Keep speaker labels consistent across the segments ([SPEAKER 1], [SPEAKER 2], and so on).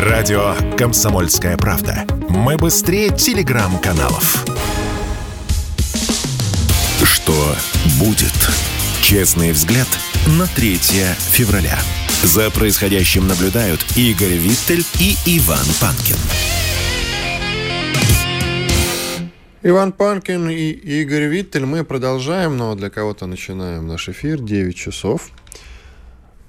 [SPEAKER 1] Радио «Комсомольская правда». Мы быстрее телеграм-каналов. Что будет? Честный взгляд на 3 февраля. За происходящим наблюдают Игорь Виттель и Иван Панкин.
[SPEAKER 2] Иван Панкин и Игорь Виттель. Мы продолжаем, но для кого-то начинаем наш эфир. 9 часов.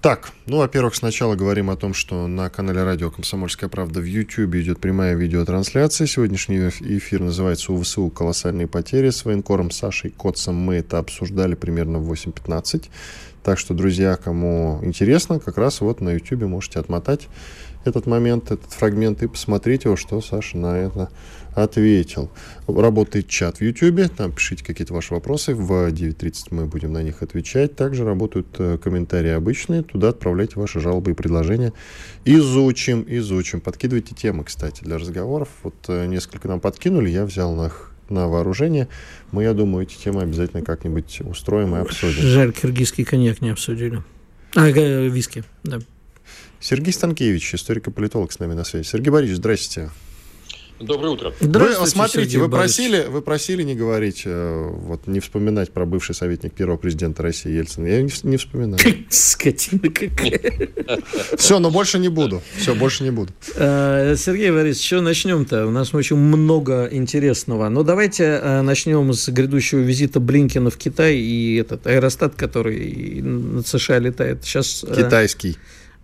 [SPEAKER 2] Так, ну, во-первых, сначала говорим о том, что на канале радио «Комсомольская правда» в YouTube идет прямая видеотрансляция. Сегодняшний эфир называется «УВСУ. Колоссальные потери». С военкором Сашей Котцем мы это обсуждали примерно в 8.15. Так что, друзья, кому интересно, как раз вот на YouTube можете отмотать этот момент, этот фрагмент и посмотреть его, что Саша на это ответил. Работает чат в YouTube, там пишите какие-то ваши вопросы, в 9.30 мы будем на них отвечать. Также работают э, комментарии обычные, туда отправляйте ваши жалобы и предложения. Изучим, изучим. Подкидывайте темы, кстати, для разговоров. Вот э, несколько нам подкинули, я взял на на вооружение. Мы, я думаю, эти темы обязательно как-нибудь устроим и обсудим.
[SPEAKER 3] Жаль, киргизский коньяк не обсудили. А, э, виски, да.
[SPEAKER 2] Сергей Станкевич, историк и политолог с нами на связи. Сергей Борисович, здрасте.
[SPEAKER 4] Доброе утро.
[SPEAKER 2] Вы, смотрите, вы просили, вы просили не говорить, э, вот не вспоминать про бывший советник первого президента России Ельцина. Я не, не вспоминаю.
[SPEAKER 3] Скотина какая.
[SPEAKER 2] Все, но больше не буду. Все, больше не буду.
[SPEAKER 3] Э, Сергей Борисович, что начнем-то? У нас очень много интересного. Но давайте э, начнем с грядущего визита Блинкина в Китай и этот аэростат, который над США летает. Сейчас...
[SPEAKER 2] Китайский.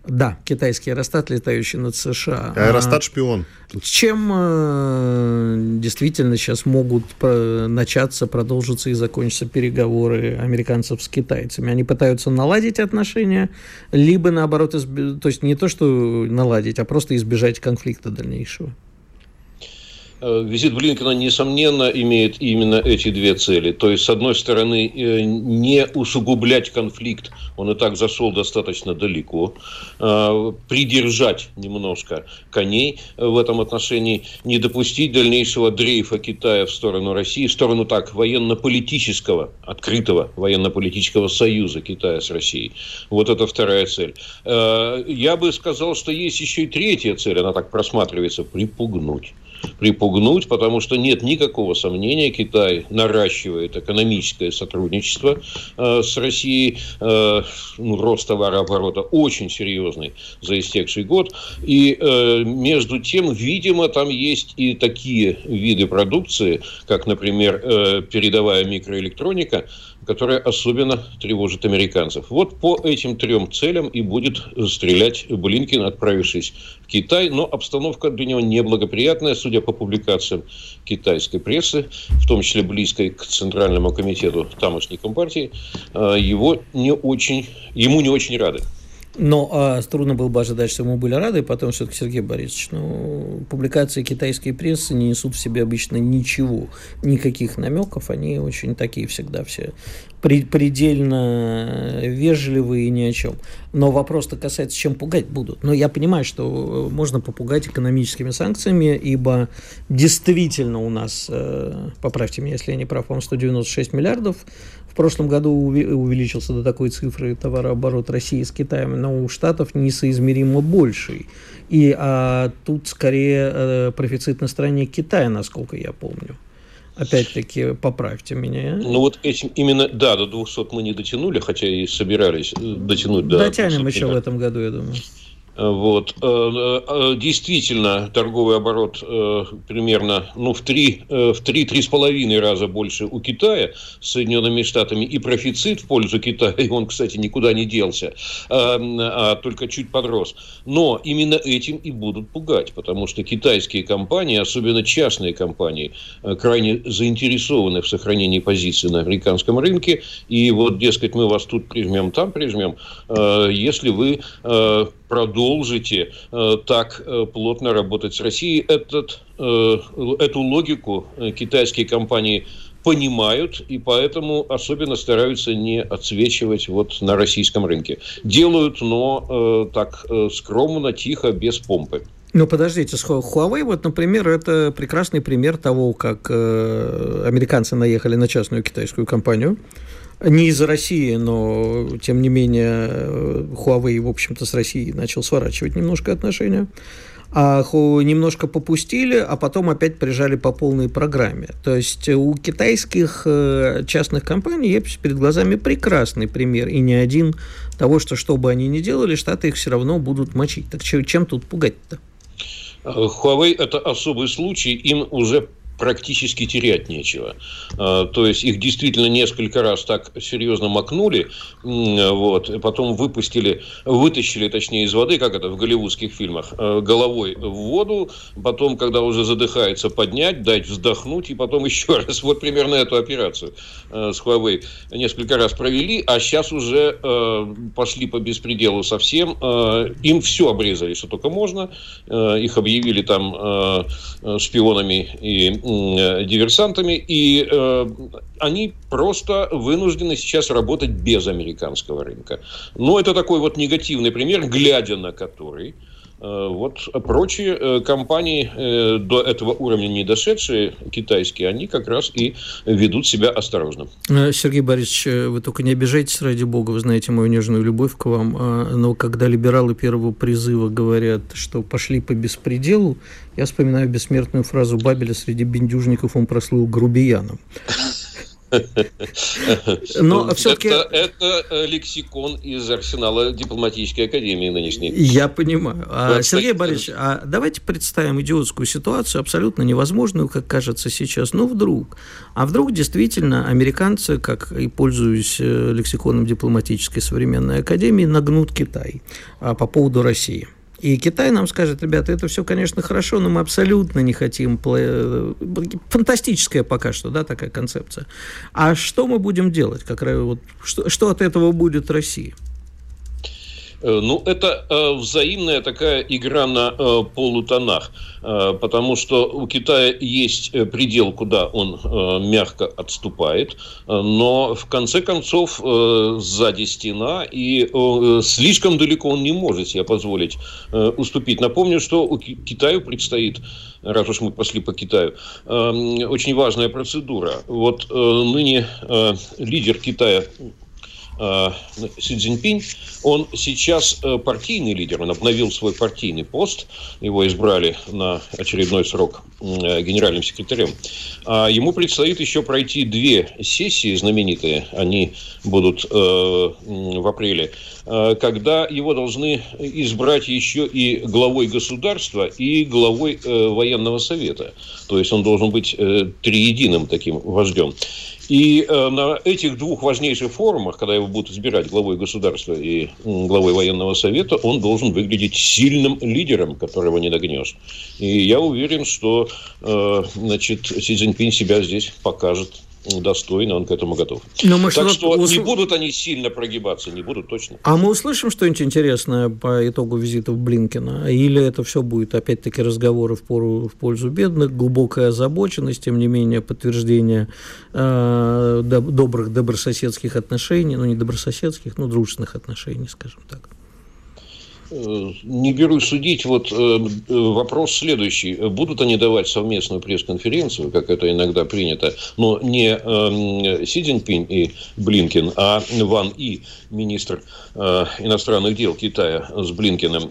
[SPEAKER 3] Да, китайский аэростат, летающий над США.
[SPEAKER 2] Аэростат шпион.
[SPEAKER 3] Чем э, действительно сейчас могут начаться, продолжиться и закончиться переговоры американцев с китайцами? Они пытаются наладить отношения, либо наоборот, изб... то есть не то, что наладить, а просто избежать конфликта дальнейшего?
[SPEAKER 4] Э, визит Блинкина, несомненно, имеет именно эти две цели. То есть, с одной стороны, э, не усугублять конфликт, он и так зашел достаточно далеко, э, придержать немножко коней в этом отношении, не допустить дальнейшего дрейфа Китая в сторону России, в сторону так, военно-политического, открытого военно-политического союза Китая с Россией. Вот это вторая цель. Я бы сказал, что есть еще и третья цель, она так просматривается, припугнуть припугнуть, потому что нет никакого сомнения, Китай наращивает экономическое сотрудничество э, с Россией, э, ну, рост товарооборота очень серьезный за истекший год, и э, между тем, видимо, там есть и такие виды продукции, как, например, э, передовая микроэлектроника, которая особенно тревожит американцев. Вот по этим трем целям и будет стрелять Блинкин, отправившись в Китай. Но обстановка для него неблагоприятная, судя по публикациям китайской прессы, в том числе близкой к Центральному комитету тамошней компартии, э, его не очень, ему не очень рады.
[SPEAKER 3] Но а, трудно было бы ожидать, что ему были рады, потому что Сергей Борисович, ну, публикации китайской прессы не несут в себе обычно ничего, никаких намеков, они очень такие всегда все предельно вежливые и ни о чем. Но вопрос-то касается, чем пугать будут. Но я понимаю, что можно попугать экономическими санкциями, ибо действительно у нас, э, поправьте меня, если я не прав, по-моему, 196 миллиардов в прошлом году увеличился до такой цифры товарооборот России с Китаем, но у Штатов несоизмеримо больший. И а, тут скорее а, профицит на стороне Китая, насколько я помню. Опять-таки, поправьте меня.
[SPEAKER 4] Ну вот этим именно, да, до 200 мы не дотянули, хотя и собирались э, дотянуть до
[SPEAKER 3] Дотянем еще в этом году, я думаю.
[SPEAKER 4] Вот. Э, э, действительно, торговый оборот э, примерно ну, в 3-3,5 раза больше у Китая с Соединенными Штатами и профицит в пользу Китая, он, кстати, никуда не делся, а только чуть подрос. Но именно этим и будут пугать, потому что китайские компании, особенно частные компании, крайне заинтересованы в сохранении позиций на американском рынке, и вот, дескать, мы вас тут прижмем, там прижмем, если вы продолжите э, так э, плотно работать с Россией. Этот, э, эту логику китайские компании понимают и поэтому особенно стараются не отсвечивать вот на российском рынке. Делают, но так скромно, тихо, без помпы.
[SPEAKER 3] Ну, подождите, Huawei, вот, например, это прекрасный пример того, как э, американцы наехали на частную китайскую компанию, не из России, но тем не менее Huawei, в общем-то, с Россией начал сворачивать немножко отношения. а немножко попустили, а потом опять прижали по полной программе. То есть у китайских э, частных компаний есть перед глазами прекрасный пример, и не один того, что что бы они ни делали, Штаты их все равно будут мочить. Так чем тут пугать-то?
[SPEAKER 4] Huawei – это особый случай, им уже практически терять нечего. А, то есть их действительно несколько раз так серьезно макнули, вот, потом выпустили, вытащили, точнее, из воды, как это в голливудских фильмах, а, головой в воду, потом, когда уже задыхается, поднять, дать вздохнуть, и потом еще раз. Вот примерно эту операцию с Huawei несколько раз провели, а сейчас уже пошли по беспределу совсем. Им все обрезали, что только можно. Их объявили там шпионами и Э, диверсантами, и э, они просто вынуждены сейчас работать без американского рынка. Но это такой вот негативный пример, глядя на который Э, вот прочие э, компании, э, до этого уровня не дошедшие, китайские, они как раз и ведут себя осторожно.
[SPEAKER 3] Сергей Борисович, вы только не обижайтесь, ради бога, вы знаете мою нежную любовь к вам, а, но когда либералы первого призыва говорят, что пошли по беспределу, я вспоминаю бессмертную фразу Бабеля среди бендюжников он прослыл грубияном.
[SPEAKER 4] Но все-таки... Это, это э, лексикон из арсенала дипломатической академии нынешней.
[SPEAKER 3] Я понимаю. А, Сергей Борисович, а давайте представим идиотскую ситуацию, абсолютно невозможную, как кажется сейчас. Но вдруг. А вдруг действительно американцы, как и пользуясь э, лексиконом дипломатической современной академии, нагнут Китай а, по поводу России. И Китай нам скажет, ребята, это все, конечно, хорошо, но мы абсолютно не хотим... Фантастическая пока что, да, такая концепция. А что мы будем делать? Как, вот, что, что от этого будет России?
[SPEAKER 4] Э, ну, это э, взаимная такая игра на э, полутонах, э, потому что у Китая есть предел, куда он мягко отступает, но в конце концов сзади стена, и слишком далеко он не может себе позволить уступить. Напомню, что у Китаю предстоит раз уж мы пошли по Китаю, очень важная процедура. Вот ныне лидер Китая Си Цзиньпинь, он сейчас э, партийный лидер, он обновил свой партийный пост, его избрали на очередной срок э, генеральным секретарем. А ему предстоит еще пройти две сессии знаменитые, они будут в апреле, когда его должны избрать еще и главой государства и главой военного совета. То есть он должен быть триединым таким вождем. И э, на этих двух важнейших форумах, когда его будут избирать главой государства и главой военного совета, он должен выглядеть сильным лидером, которого не догнешь. И я уверен, что э, значит, Си Цзиньпинь себя здесь покажет достойно, он к этому готов. Но мы так что ус... не будут они сильно прогибаться, не будут точно.
[SPEAKER 3] А мы услышим что-нибудь интересное по итогу визита в Блинкина? Или это все будет опять-таки разговоры в, пору, в пользу бедных, глубокая озабоченность, тем не менее подтверждение э, добрых добрососедских отношений, ну не добрососедских, но дружественных отношений, скажем так.
[SPEAKER 4] Э, не берусь судить. Вот э, э, вопрос следующий. Будут они давать совместную пресс-конференцию, как это иногда принято, но не эм, Си Цзиньпинь и Блинкин, а Ван И, министр иностранных дел Китая с Блинкиным,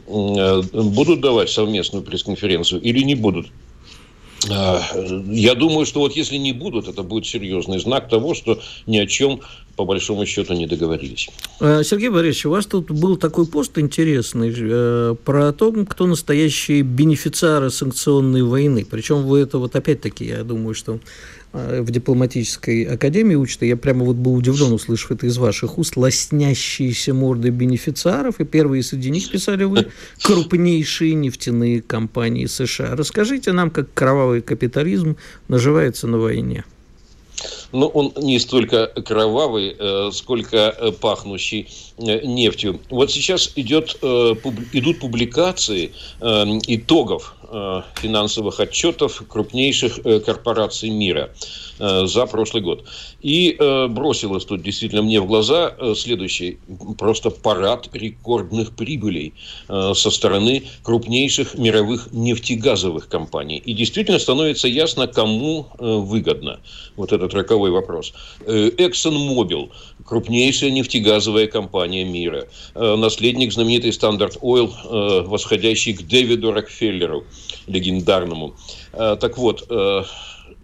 [SPEAKER 4] будут давать совместную пресс-конференцию или не будут? Я думаю, что вот если не будут, это будет серьезный знак того, что ни о чем по большому счету не договорились.
[SPEAKER 3] Э, Сергей Борисович, у вас тут был такой пост интересный э, про то, кто настоящие бенефициары санкционной войны. Причем вы это вот опять-таки, я думаю, что э, в дипломатической академии учат, я прямо вот был удивлен, услышав это из ваших уст, лоснящиеся морды бенефициаров, и первые среди них писали вы, крупнейшие нефтяные компании США. Расскажите нам, как кровавый капитализм наживается на войне
[SPEAKER 4] но он не столько кровавый, э, сколько э, пахнущий э, нефтью. Вот сейчас идет, идут публикации итогов э, финансовых отчетов крупнейших корпораций мира за прошлый год. И э, бросилось тут действительно мне в глаза э, следующий просто парад рекордных прибылей э, со стороны крупнейших мировых нефтегазовых компаний. И действительно становится ясно, кому э, выгодно вот этот роковой вопрос. Э, ExxonMobil, крупнейшая нефтегазовая компания мира, э, наследник знаменитой Standard Oil, э, восходящий к Дэвиду Рокфеллеру, легендарному. Э, так вот, э,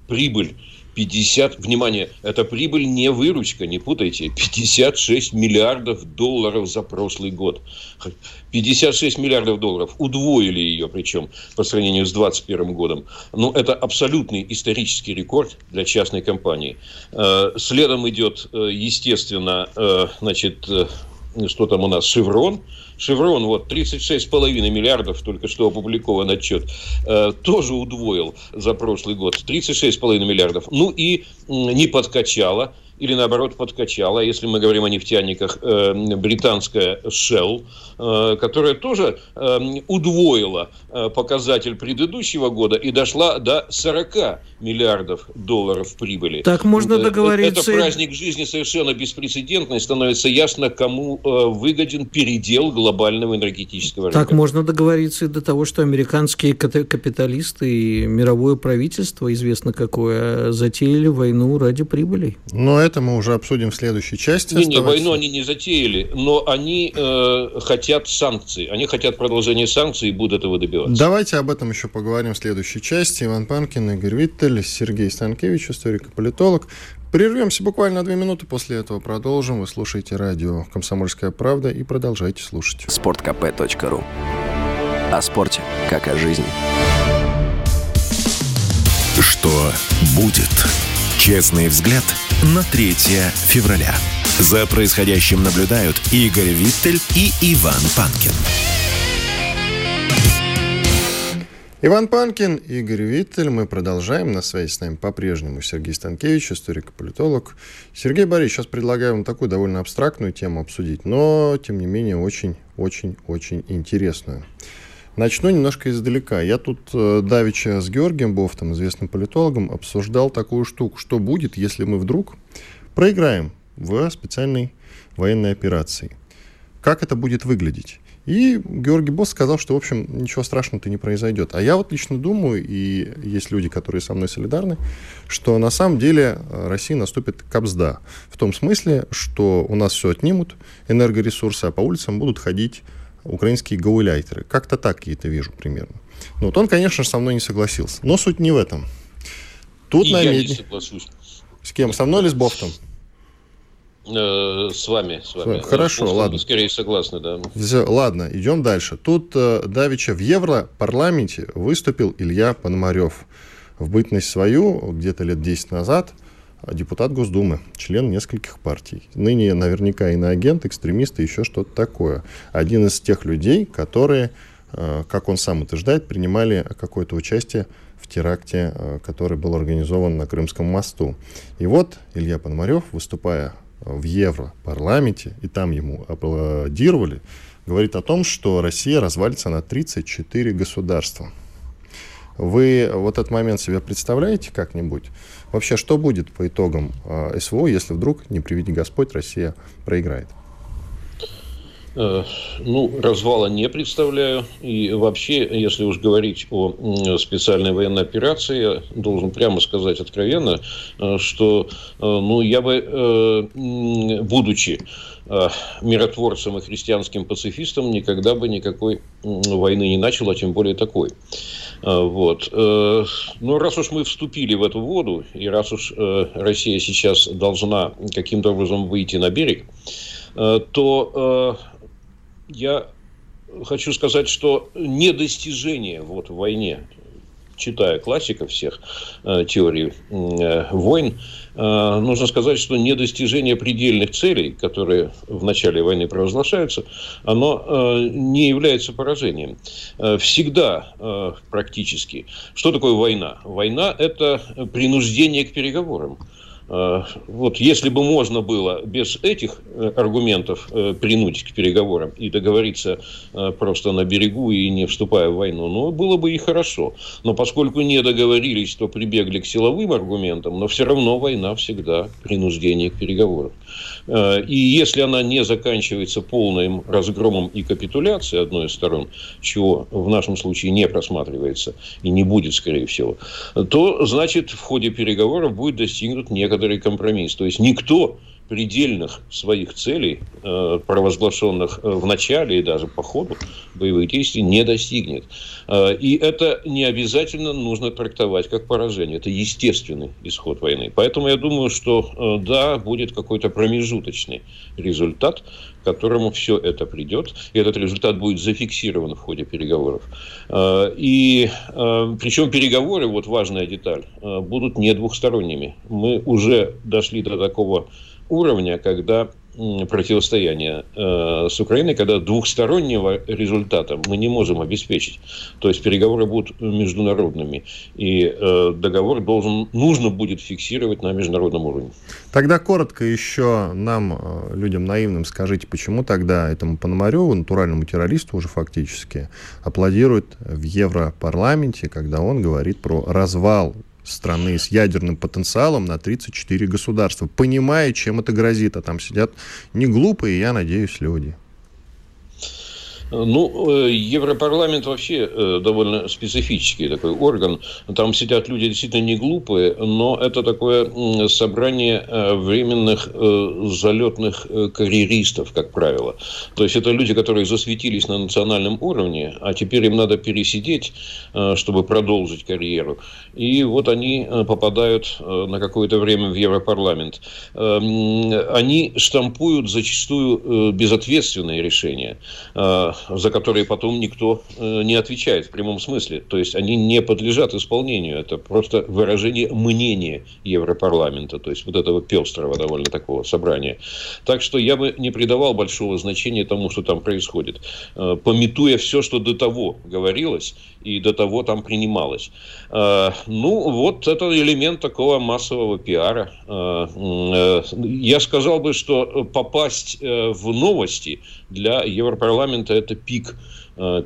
[SPEAKER 4] прибыль 50, внимание, это прибыль не выручка, не путайте, 56 миллиардов долларов за прошлый год. 56 миллиардов долларов, удвоили ее причем по сравнению с 2021 годом. Ну, это абсолютный исторический рекорд для частной компании. Э, следом идет, э, естественно, э, значит, что там у нас, Шеврон, Шеврон, вот 36,5 миллиардов, только что опубликован отчет, э, тоже удвоил за прошлый год. 36,5 миллиардов. Ну и не подкачало или наоборот подкачала, если мы говорим о нефтяниках, э, британская Shell, э, которая тоже э, удвоила показатель предыдущего года и дошла до 40 миллиардов долларов прибыли.
[SPEAKER 3] Так можно договориться.
[SPEAKER 4] Это праздник жизни совершенно беспрецедентный. Становится ясно, кому выгоден передел глобального энергетического рынка.
[SPEAKER 3] Так можно договориться и до того, что американские капиталисты и мировое правительство, известно какое, затеяли войну ради прибыли.
[SPEAKER 2] Но это мы уже обсудим в следующей части.
[SPEAKER 4] Не, не, войну они не затеяли, но они э, хотят санкций. Они хотят продолжения санкций и будут этого добиваться.
[SPEAKER 2] Давайте об этом еще поговорим в следующей части. Иван Панкин, Игорь Виттель, Сергей Станкевич, историк и политолог. Прервемся буквально на две минуты, после этого продолжим. Вы слушаете радио «Комсомольская правда» и продолжайте слушать.
[SPEAKER 1] Спорткп.ру О спорте, как о жизни. Что будет? Честный взгляд на 3 февраля. За происходящим наблюдают Игорь Виттель и Иван Панкин.
[SPEAKER 2] Иван Панкин, Игорь Виттель. Мы продолжаем. На связи с нами по-прежнему Сергей Станкевич, историк и политолог. Сергей Борисович, сейчас предлагаю вам такую довольно абстрактную тему обсудить, но, тем не менее, очень-очень-очень интересную. Начну немножко издалека. Я тут э, давеча с Георгием Бофтом, известным политологом, обсуждал такую штуку, что будет, если мы вдруг проиграем в специальной военной операции. Как это будет выглядеть? И Георгий Босс сказал, что, в общем, ничего страшного-то не произойдет. А я вот лично думаю, и есть люди, которые со мной солидарны, что на самом деле э, России наступит капсда. В том смысле, что у нас все отнимут, энергоресурсы, а по улицам будут ходить украинские гауляйтеры. Как-то так я это вижу примерно. Ну, вот он, конечно со мной не согласился. Но суть не в этом.
[SPEAKER 4] Тут И на я меди... не соглашусь.
[SPEAKER 2] С кем? Со мной или с Бофтом?
[SPEAKER 4] Э, с вами, с вами.
[SPEAKER 2] Хорошо, Бофтом, ладно.
[SPEAKER 4] Скорее согласны, да.
[SPEAKER 2] Все, ладно, идем дальше. Тут э, Давича в Европарламенте выступил Илья Пономарев. В бытность свою, где-то лет 10 назад, депутат Госдумы, член нескольких партий. Ныне наверняка иноагент, экстремист и еще что-то такое. Один из тех людей, которые, э, как он сам утверждает, принимали какое-то участие в теракте, э, который был организован на Крымском мосту. И вот Илья Пономарев, выступая в Европарламенте, и там ему аплодировали, говорит о том, что Россия развалится на 34 государства. Вы вот этот момент себе представляете как-нибудь? Вообще, что будет по итогам э, СВО, если вдруг, не приведи Господь, Россия проиграет?
[SPEAKER 4] Э, ну, развала не представляю. И вообще, если уж говорить о специальной военной операции, я должен прямо сказать откровенно, э, что ну, я бы, будучи миротворцем и христианским пацифистом, никогда бы никакой войны не начал, а тем более такой. Вот. Но раз уж мы вступили в эту воду, и раз уж Россия сейчас должна каким-то образом выйти на берег, то я хочу сказать, что недостижение вот в войне, читая классиков всех э, теорий э, войн, э, нужно сказать, что недостижение предельных целей, которые в начале войны провозглашаются, оно э, не является поражением. Э, всегда э, практически. Что такое война? Война – это принуждение к переговорам. Э, вот если бы можно было без этих э, аргументов э, принудить к переговорам и договориться просто на берегу и не вступая в войну, ну, было бы и хорошо. Но поскольку не договорились, то прибегли к силовым аргументам, но все равно война всегда принуждение к переговорам. И если она не заканчивается полным разгромом и капитуляцией одной из сторон, чего в нашем случае не просматривается и не будет, скорее всего, то, значит, в ходе переговоров будет достигнут некоторый некоторый компромисс. То есть никто предельных своих целей, э, провозглашенных э, в начале и даже по ходу боевых действий, не достигнет. Э, и это не обязательно нужно трактовать как поражение. Это естественный исход войны. Поэтому я думаю, что да, будет какой-то промежуточный результат, к которому все это придет. И этот результат будет зафиксирован в ходе переговоров. И причем переговоры, вот важная деталь, будут не двухсторонними. Мы уже дошли до такого уровня, когда противостояние э, с Украиной, когда двухстороннего результата мы не можем обеспечить. То есть переговоры будут международными, и э, договор должен, нужно будет фиксировать на международном уровне.
[SPEAKER 2] Тогда коротко еще нам, э, людям наивным, скажите, почему тогда этому Пономареву, натуральному террористу уже фактически, аплодируют в Европарламенте, когда он говорит про развал страны с ядерным потенциалом на 34 государства, понимая, чем это грозит. А там сидят не глупые, я надеюсь, люди.
[SPEAKER 4] Ну, э, Европарламент вообще э, довольно специфический такой орган. Там сидят люди действительно не глупые, но это такое собрание э, временных залетных карьеристов, как правило. То есть это люди, которые засветились на национальном уровне, а теперь им надо пересидеть, чтобы продолжить карьеру. И вот они попадают на какое-то время в Европарламент. Они штампуют зачастую безответственные решения за которые потом никто э, не отвечает в прямом смысле. То есть они не подлежат исполнению. Это просто выражение мнения Европарламента, то есть вот этого пестрого довольно такого собрания. Так что я бы не придавал большого значения тому, что там происходит. Э, пометуя все, что до того говорилось и до того там принималось. Э, ну, вот это элемент такого массового пиара. Я сказал бы, что попасть в новости для Европарламента это пик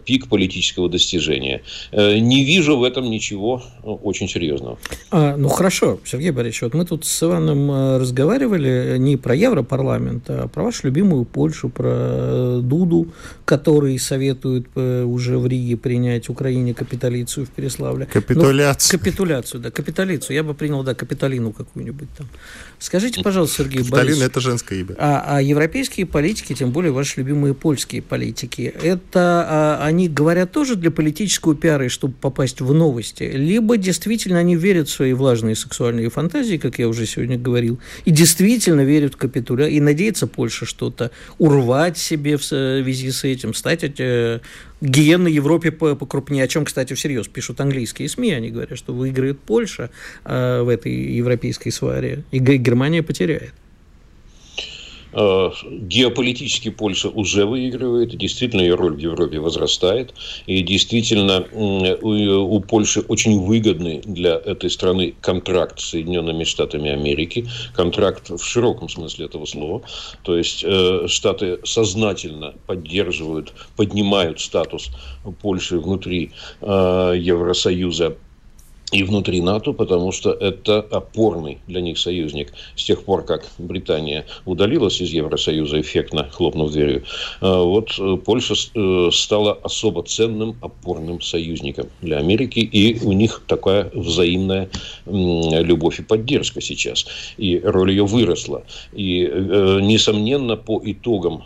[SPEAKER 4] пик политического достижения. Э, не вижу в этом ничего э, очень серьезного.
[SPEAKER 3] А, ну хорошо, Сергей Борисович, вот мы тут с Иваном разговаривали не про Европарламент, а про вашу любимую Польшу, про Дуду, который советует уже в Риге принять Украине капиталицию в Переславле.
[SPEAKER 2] Капитуляцию.
[SPEAKER 3] Ну, капитуляцию, да, капиталицию. Я бы принял, да, капиталину какую-нибудь там. Скажите, пожалуйста, Сергей Борисович.
[SPEAKER 2] Капиталин – это женское имя.
[SPEAKER 3] А, а европейские политики, тем более ваши любимые польские политики, это а, они говорят тоже для политического пиара, чтобы попасть в новости, либо действительно они верят в свои влажные сексуальные фантазии, как я уже сегодня говорил, и действительно верят в капитуля, и надеется Польша что-то урвать себе в связи с этим, стать э, гиеной Европе покрупнее, о чем, кстати, всерьез пишут английские СМИ, они говорят, что выиграет Польша э, в этой европейской сваре, и Германия потеряет.
[SPEAKER 4] Э, геополитически Польша уже выигрывает, действительно ее роль в Европе возрастает, и действительно у Польши очень выгодный для этой страны контракт с Соединенными Штатами Америки, контракт в широком смысле этого слова, то есть э, Штаты сознательно поддерживают, поднимают статус Польши внутри э, Евросоюза и внутри НАТО, потому что это опорный для них союзник. С тех пор, как Британия удалилась из Евросоюза, эффектно хлопнув дверью, э, вот э, Польша э, стала особо ценным опорным союзником для Америки, и у них такая взаимная любовь и поддержка сейчас. И роль ее выросла. И, несомненно, по итогам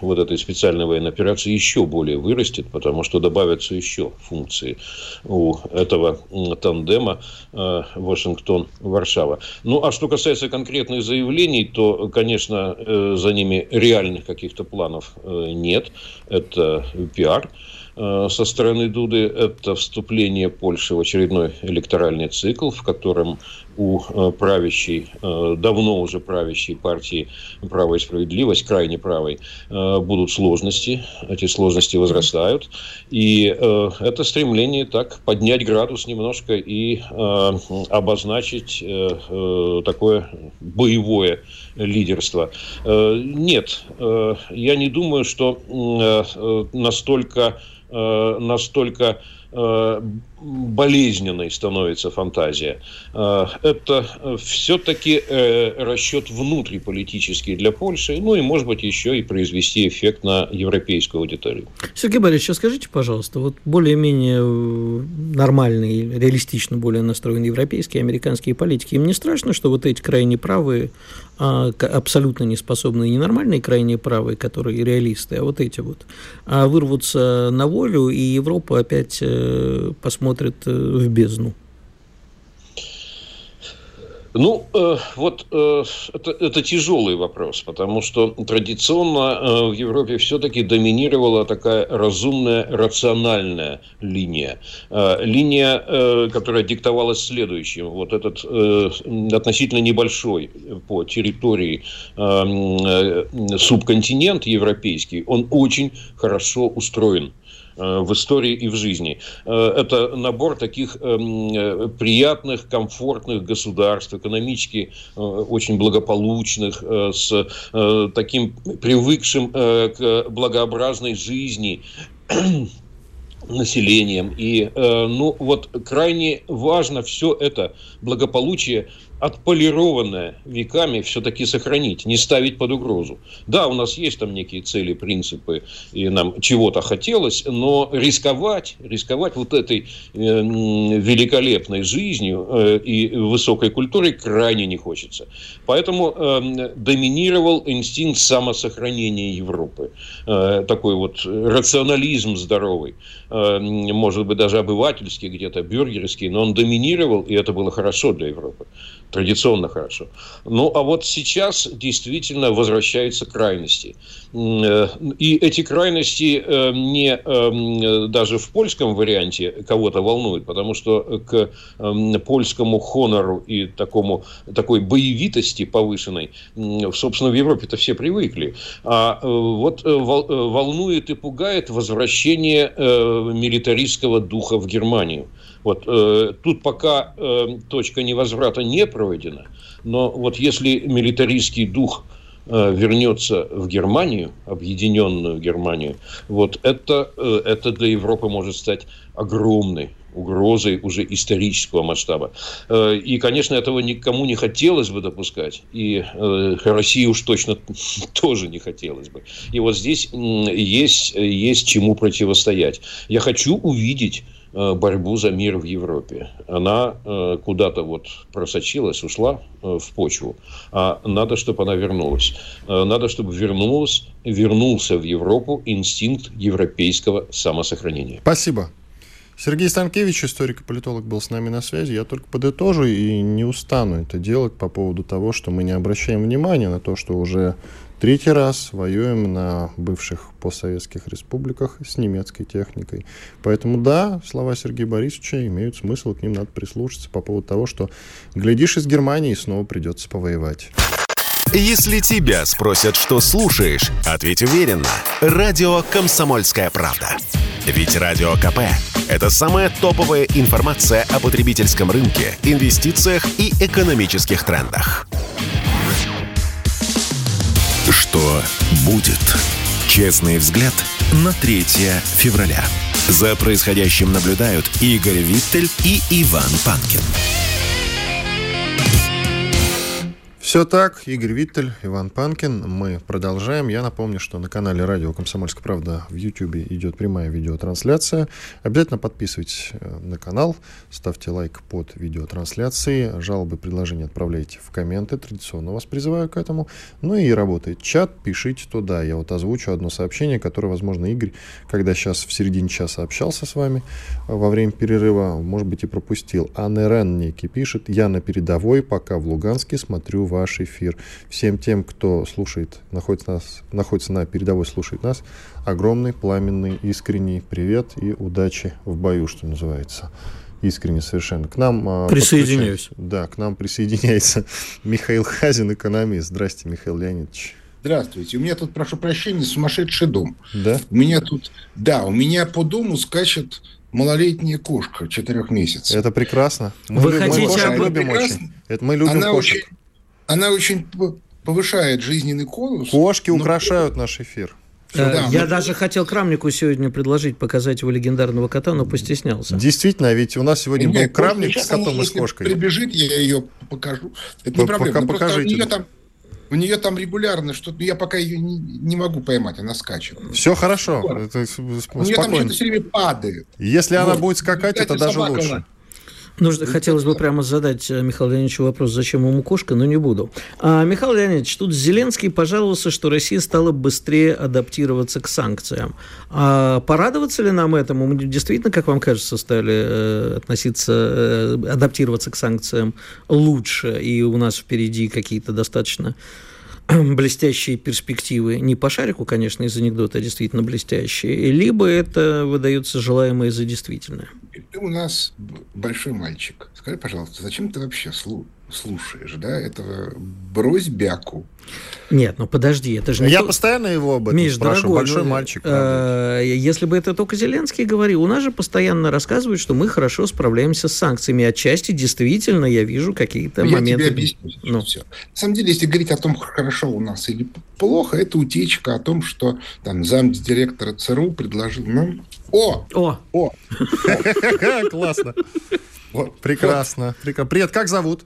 [SPEAKER 4] вот этой специальной военной операции еще более вырастет, потому что добавятся еще функции у этого тандема э, Вашингтон-Варшава. Ну, а что касается конкретных заявлений, то, конечно, э, за ними реальных каких-то планов э, нет. Это пиар со стороны Дуды. Это вступление Польши в очередной электоральный цикл, в котором у э, правящей, э, давно уже правящей партии «Право и справедливость», крайне правой, будут сложности. Эти сложности возрастают. И это стремление так поднять градус немножко и обозначить такое боевое лидерство. Нет, я не думаю, что настолько настолько Э, болезненной становится фантазия. Э, это все-таки э, расчет внутриполитический для Польши, ну и, может быть, еще и произвести эффект на европейскую аудиторию.
[SPEAKER 3] Сергей Борисович, скажите, пожалуйста, вот более-менее нормальные, реалистично более настроенные европейские, американские политики, им не страшно, что вот эти крайне правые а, абсолютно неспособные ненормальные крайние правые, которые реалисты, а вот эти вот, а вырвутся на волю, и Европа опять э, посмотрит э, в бездну.
[SPEAKER 4] Ну, э, вот э, это, это тяжелый вопрос, потому что традиционно э, в Европе все-таки доминировала такая разумная, рациональная линия. Э, линия, э, которая диктовалась следующим. Вот этот э, относительно небольшой по территории э, э, субконтинент европейский, он очень хорошо устроен. В истории и в жизни. Э, это набор таких эм, э, приятных, комфортных государств, экономически очень благополучных, с таким привыкшим к благообразной жизни населением. И, ну, вот крайне важно все это благополучие отполированное веками все-таки сохранить, не ставить под угрозу. Да, у нас есть там некие цели, принципы, и нам чего-то хотелось, но рисковать, рисковать вот этой э, великолепной жизнью э, и высокой культурой крайне не хочется. Поэтому э, доминировал инстинкт самосохранения Европы. Э, такой вот рационализм здоровый, э, может быть, даже обывательский где-то, бюргерский, но он доминировал, и это было хорошо для Европы традиционно хорошо. Ну, а вот сейчас действительно возвращаются крайности. Э, и эти крайности э, не э, даже в польском варианте кого-то волнуют, потому что к польскому хонору и такому, такой боевитости повышенной, собственно, в Европе-то все привыкли. А вот волнует и пугает возвращение милитаристского духа в Германию. Вот э, тут пока э, точка невозврата не пройдена, но вот если милитаристский дух э, вернется в Германию, объединенную Германию, вот это, э, это для Европы может стать огромной угрозой уже исторического масштаба. Э, и, конечно, этого никому не хотелось бы допускать. И России уж точно тоже не хотелось бы. И вот здесь есть, есть чему противостоять. Я хочу увидеть борьбу за мир в Европе. Она э, куда-то вот просочилась, ушла э, в почву. А надо, чтобы она вернулась. Надо, чтобы вернулась, вернулся в Европу инстинкт европейского самосохранения.
[SPEAKER 2] Спасибо. Сергей Станкевич, историк и политолог, был с нами на связи. Я только подытожу и не устану это делать по поводу того, что мы не обращаем внимания на то, что уже Третий раз воюем на бывших постсоветских республиках с немецкой техникой. Поэтому да, слова Сергея Борисовича имеют смысл, к ним надо прислушаться по поводу того, что глядишь из Германии снова придется повоевать.
[SPEAKER 1] Если тебя спросят, что слушаешь, ответь уверенно. Радио «Комсомольская правда». Ведь Радио КП – это самая топовая информация о потребительском рынке, инвестициях и экономических трендах. Что будет? Честный взгляд на 3 февраля. За происходящим наблюдают Игорь Виттель и Иван Панкин.
[SPEAKER 2] Все так, Игорь Виттель, Иван Панкин. Мы продолжаем. Я напомню, что на канале Радио Комсомольская правда в YouTube идет прямая видеотрансляция. Обязательно подписывайтесь э, на канал, ставьте лайк под видеотрансляцией, жалобы, предложения отправляйте в комменты. Традиционно вас призываю к этому. Ну и работает чат, пишите туда. Я вот озвучу одно сообщение, которое, возможно, Игорь, когда сейчас в середине часа общался с вами э, во время перерыва, может быть, и пропустил. Анна некий пишет, я на передовой, пока в Луганске смотрю вас ваш эфир. Всем тем, кто слушает, находится, нас, находится на передовой, слушает нас, огромный, пламенный, искренний привет и удачи в бою, что называется. Искренне совершенно. К нам...
[SPEAKER 3] А, Присоединяюсь.
[SPEAKER 2] Да, к нам присоединяется Михаил Хазин, экономист. Здрасте, Михаил Леонидович.
[SPEAKER 5] Здравствуйте. У меня тут, прошу прощения, сумасшедший дом.
[SPEAKER 2] Да?
[SPEAKER 5] У меня тут... Да, у меня по дому скачет малолетняя кошка четырех месяцев.
[SPEAKER 2] Это прекрасно.
[SPEAKER 3] Мы Вы любим, хотите...
[SPEAKER 2] Мы любим очень. Это мы любим
[SPEAKER 5] она
[SPEAKER 2] кошек.
[SPEAKER 5] Очень, она очень повышает жизненный конус.
[SPEAKER 2] Кошки но... украшают наш эфир.
[SPEAKER 3] Все, да, я мы... даже хотел Крамнику сегодня предложить показать его легендарного кота, но постеснялся.
[SPEAKER 2] Действительно, ведь у нас сегодня был Крамник с котом и с кошкой.
[SPEAKER 5] прибежит, я ее покажу. Это не проблема. Пока покажите. У нее, там, у нее там регулярно что-то, я пока ее не, не могу поймать, она скачет.
[SPEAKER 2] Все хорошо. Это,
[SPEAKER 5] у нее там что-то все время падает.
[SPEAKER 2] Если вот. она будет скакать, это даже лучше. Она
[SPEAKER 3] Нужно, хотелось бы прямо задать э, Михаилу Леонидовичу вопрос, зачем ему кошка, но не буду. А, Михаил Леонидович, тут Зеленский пожаловался, что Россия стала быстрее адаптироваться к санкциям. А порадоваться ли нам этому? Мы действительно, как вам кажется, стали э, относиться, э, адаптироваться к санкциям лучше, и у нас впереди какие-то достаточно блестящие перспективы, не по шарику, конечно, из анекдота, а действительно блестящие, либо это выдается желаемое за действительное.
[SPEAKER 5] Ты у нас большой мальчик. Скажи, пожалуйста, зачем ты вообще слушаешь, да, этого брось бяку.
[SPEAKER 3] Нет, ну подожди, это же...
[SPEAKER 2] Я то... постоянно его об этом Миш, спрашиваю, дорогой, большой ну, мальчик.
[SPEAKER 3] Э, если бы это только Зеленский говорил, у нас же постоянно рассказывают, что мы хорошо справляемся с санкциями. Отчасти действительно я вижу какие-то
[SPEAKER 5] ну,
[SPEAKER 3] моменты...
[SPEAKER 5] Я тебе объясню. Ну. Все. На самом деле, если говорить о том, хорошо у нас или плохо, это утечка о том, что там замдиректора ЦРУ предложил нам...
[SPEAKER 3] О!
[SPEAKER 5] О! О!
[SPEAKER 2] Классно. Прекрасно. Привет, как зовут?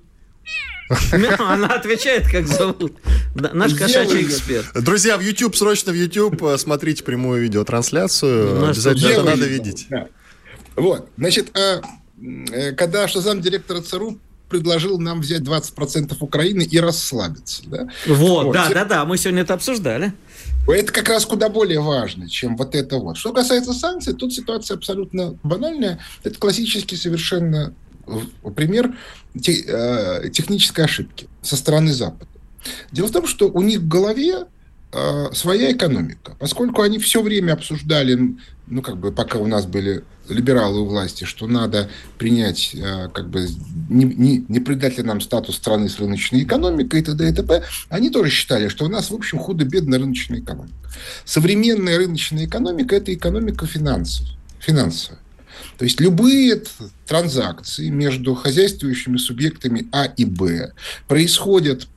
[SPEAKER 3] Она отвечает, как зовут. Наш кошачий эксперт.
[SPEAKER 2] Друзья, в YouTube, срочно в YouTube, э, смотрите прямую видеотрансляцию. Обязательно это надо видеть.
[SPEAKER 5] Вот, значит, э, э, когда что зам директора ЦРУ предложил нам взять 20% Украины и расслабиться. Да?
[SPEAKER 3] Вот, вот, да, да, да, мы сегодня это обсуждали.
[SPEAKER 5] Это как раз куда более важно, чем вот это вот. Что касается санкций, тут ситуация абсолютно банальная. Это классический совершенно пример э, технической ошибки со стороны Запада. Дело в том, что у них в голове э, своя экономика. Поскольку они все время обсуждали, ну, как бы, пока у нас были либералы у власти, что надо принять, э, как бы, не, не, не придать ли нам статус страны с рыночной экономикой и т.д. и т.п., они тоже считали, что у нас, в общем, худо-бедная рыночная экономика. Современная рыночная экономика – это экономика финансов, финансовая. То есть любые транзакции между хозяйствующими субъектами А и Б происходят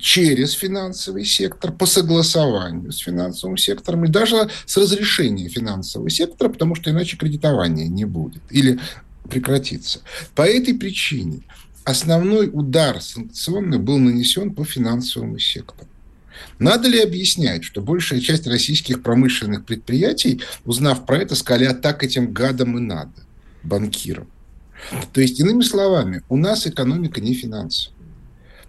[SPEAKER 5] через финансовый сектор, по согласованию с финансовым сектором и даже с разрешения финансового сектора, потому что иначе кредитования не будет или прекратится. По этой причине основной удар санкционный был нанесен по финансовому сектору. Надо ли объяснять, что большая часть российских промышленных предприятий, узнав про это, сказали, а так этим гадам и надо, банкирам. То есть, иными словами, у нас экономика не финансовая.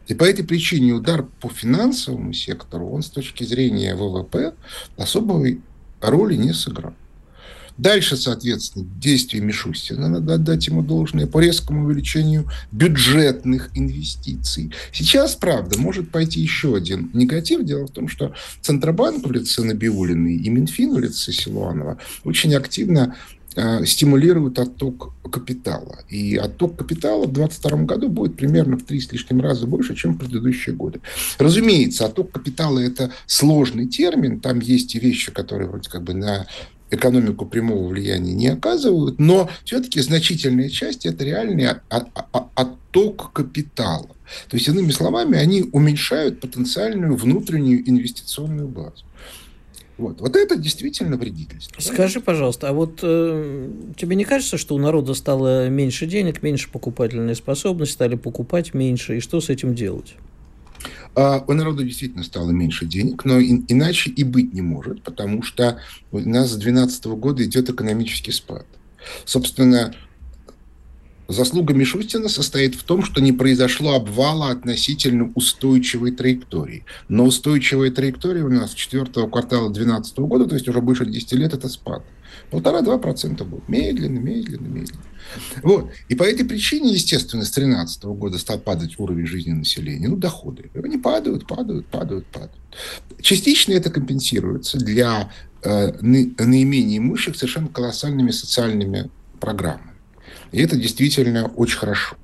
[SPEAKER 5] И по этой причине удар по финансовому сектору, он с точки зрения ВВП особой роли не сыграл. Дальше, соответственно, действия Мишустина, надо отдать ему должное, по резкому увеличению бюджетных инвестиций. Сейчас, правда, может пойти еще один негатив. Дело в том, что Центробанк в лице Набиулиной и Минфин в лице Силуанова очень активно э, стимулируют отток капитала. И отток капитала в 2022 году будет примерно в три с лишним раза больше, чем в предыдущие годы. Разумеется, отток капитала – это сложный термин. Там есть и вещи, которые вроде как бы на экономику прямого влияния не оказывают, но все-таки значительная часть – это реальный отток капитала. То есть, иными словами, они уменьшают потенциальную внутреннюю инвестиционную базу. Вот, вот это действительно вредительство.
[SPEAKER 3] Скажи, пожалуйста, а вот э, тебе не кажется, что у народа стало меньше денег, меньше покупательной способности, стали покупать меньше, и что с этим делать?
[SPEAKER 5] А у народа действительно стало меньше денег, но иначе и быть не может, потому что у нас с 2012 года идет экономический спад. Собственно, заслуга Мишустина состоит в том, что не произошло обвала относительно устойчивой траектории. Но устойчивая траектория у нас с четвертого квартала 2012 года, то есть уже больше 10 лет, это спад. Полтора-два процента будет. Медленно, медленно, медленно. Вот. И по этой причине, естественно, с 2013 года стал падать уровень жизни населения, ну, доходы. Они падают, падают, падают, падают. Частично это компенсируется для э, наименее имущих совершенно колоссальными социальными программами. И это действительно очень хорошо.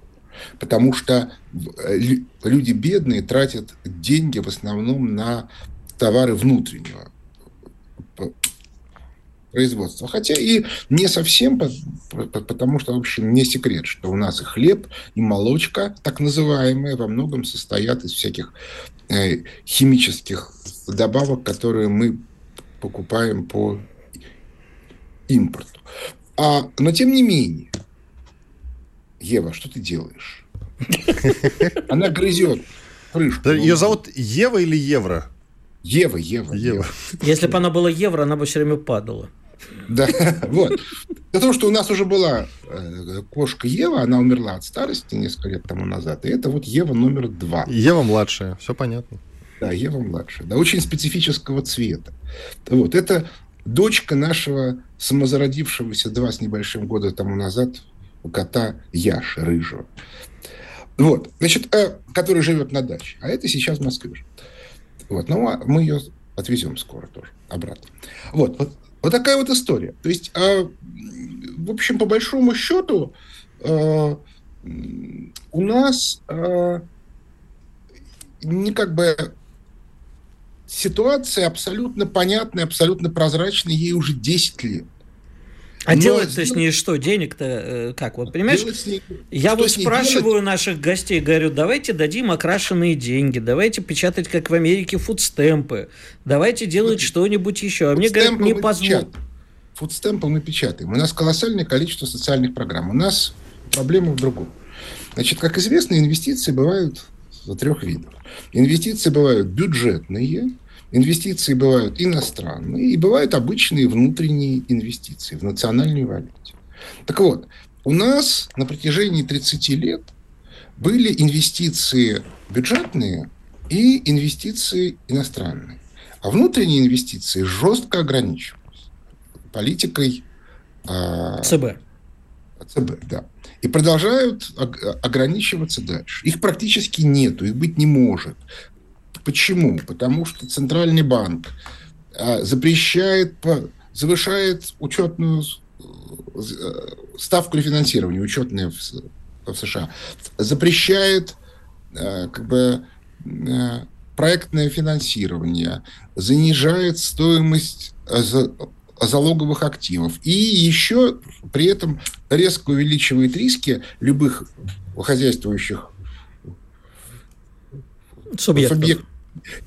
[SPEAKER 5] Потому что э, люди бедные тратят деньги в основном на товары внутреннего производства. Хотя и не совсем, потому что, в общем, не секрет, что у нас и хлеб, и молочка, так называемые, во многом состоят из всяких э, химических добавок, которые мы покупаем по импорту. А, но тем не менее, Ева, что ты делаешь? Она грызет
[SPEAKER 2] крышку. Ее зовут Ева или Евро?
[SPEAKER 5] Ева, Ева. Ева.
[SPEAKER 3] Если бы она была евро, она бы все время падала.
[SPEAKER 5] Да, вот. Для того, что у нас уже была э, кошка Ева, она умерла от старости несколько лет тому назад. И это вот Ева номер два.
[SPEAKER 2] Ева младшая, все понятно.
[SPEAKER 5] Да, Ева младшая. Да, очень специфического цвета. Вот, это дочка нашего самозародившегося два с небольшим года тому назад кота Яши Рыжего. Вот, значит, э, который живет на даче. А это сейчас в Москве. Вот, ну, а мы ее отвезем скоро тоже обратно. Вот, вот, вот такая вот история. То есть, э, в общем, по большому счету, э, у нас э, не как бы ситуация абсолютно понятная, абсолютно прозрачная, ей уже 10 лет.
[SPEAKER 3] А Но делать-то с ней что? Денег-то э, как? Вот понимаешь, ней, я вот спрашиваю делать? наших гостей, говорю, давайте дадим окрашенные деньги, давайте печатать, как в Америке, фудстемпы, давайте делать вот. что-нибудь еще. А мне говорят, не позволят.
[SPEAKER 5] Фудстемпы мы печатаем. У нас колоссальное количество социальных программ. У нас проблема в другом. Значит, как известно, инвестиции бывают трех видов. Инвестиции бывают бюджетные, Инвестиции бывают иностранные и бывают обычные внутренние инвестиции в национальной валюте. Так вот, у нас на протяжении 30 лет были инвестиции бюджетные и инвестиции иностранные. А внутренние инвестиции жестко ограничивались политикой
[SPEAKER 3] э, ЦБ.
[SPEAKER 5] ЦБ, да. И продолжают ограничиваться дальше. Их практически нету, их быть не может. Почему? Потому что Центральный банк а, запрещает, завышает учетную э, ставку рефинансирования, учетные в, в США, запрещает э, как бы э, проектное финансирование, занижает стоимость залоговых активов и еще при этом резко увеличивает риски любых хозяйствующих субъектов. субъектов